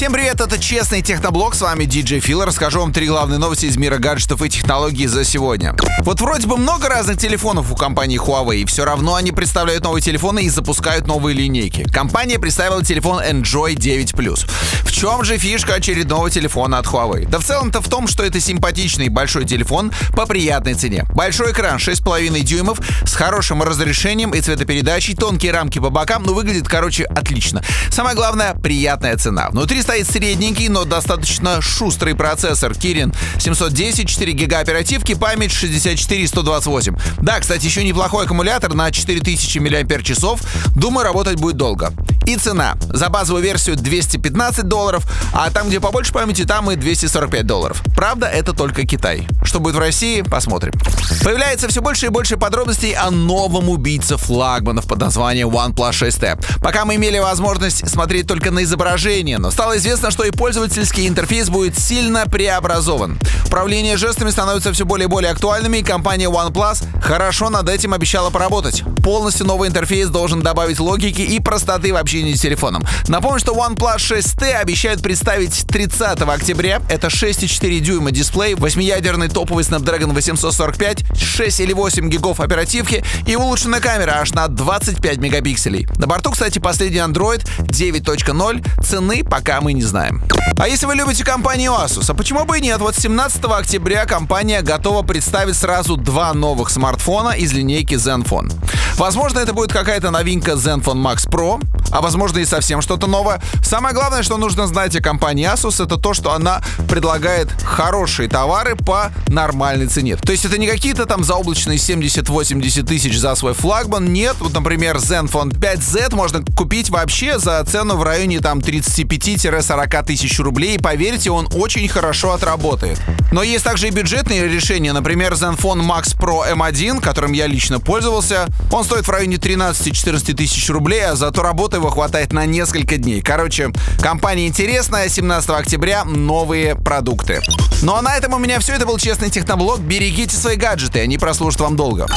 Всем привет, это Честный Техноблог, с вами DJ Фил. Расскажу вам три главные новости из мира гаджетов и технологий за сегодня. Вот вроде бы много разных телефонов у компании Huawei, и все равно они представляют новые телефоны и запускают новые линейки. Компания представила телефон Enjoy 9 Plus. В чем же фишка очередного телефона от Huawei? Да в целом-то в том, что это симпатичный большой телефон по приятной цене. Большой экран 6,5 дюймов с хорошим разрешением и цветопередачей, тонкие рамки по бокам, ну выглядит, короче, отлично. Самое главное, приятная цена. Внутри стоит средненький, но достаточно шустрый процессор Kirin 710, 4 гига оперативки, память 64 и 128. Да, кстати, еще неплохой аккумулятор на 4000 мАч. Думаю, работать будет долго. И цена. За базовую версию 215 долларов, а там, где побольше памяти, там и 245 долларов. Правда, это только Китай. Что будет в России, посмотрим. Появляется все больше и больше подробностей о новом убийце флагманов под названием OnePlus 6T. Пока мы имели возможность смотреть только на изображение, но стало известно, что и пользовательский интерфейс будет сильно преобразован. Управление жестами становится все более и более актуальными, и компания OnePlus хорошо над этим обещала поработать. Полностью новый интерфейс должен добавить логики и простоты в общении с телефоном. Напомню, что OnePlus 6T обещают представить 30 октября. Это 6,4 дюйма дисплей, 8-ядерный топовый Snapdragon 845, 6 или 8 гигов оперативки и улучшенная камера аж на 25 мегапикселей. На борту, кстати, последний Android 9.0. Цены пока мы не знаем. А если вы любите компанию Asus, а почему бы и нет? Вот 17 октября компания готова представить сразу два новых смартфона из линейки Zenfone. Возможно, это будет какая-то новинка Zenfone Max Pro, а возможно и совсем что-то новое. Самое главное, что нужно знать о компании Asus, это то, что она предлагает хорошие товары по нормальной цене. То есть это не какие-то там заоблачные 70-80 тысяч за свой флагман, нет. Вот, например, Zenfone 5Z можно купить вообще за цену в районе там 35-40 тысяч рублей, и поверьте, он очень хорошо отработает. Но есть также и бюджетные решения, например, Zenfone Max Pro M1, которым я лично пользовался. Он стоит в районе 13-14 тысяч рублей, а зато работы его хватает на несколько дней. Короче, компания интересная, 17 октября новые продукты. Ну а на этом у меня все. Это был Честный Техноблог. Берегите свои гаджеты, они прослужат вам долго.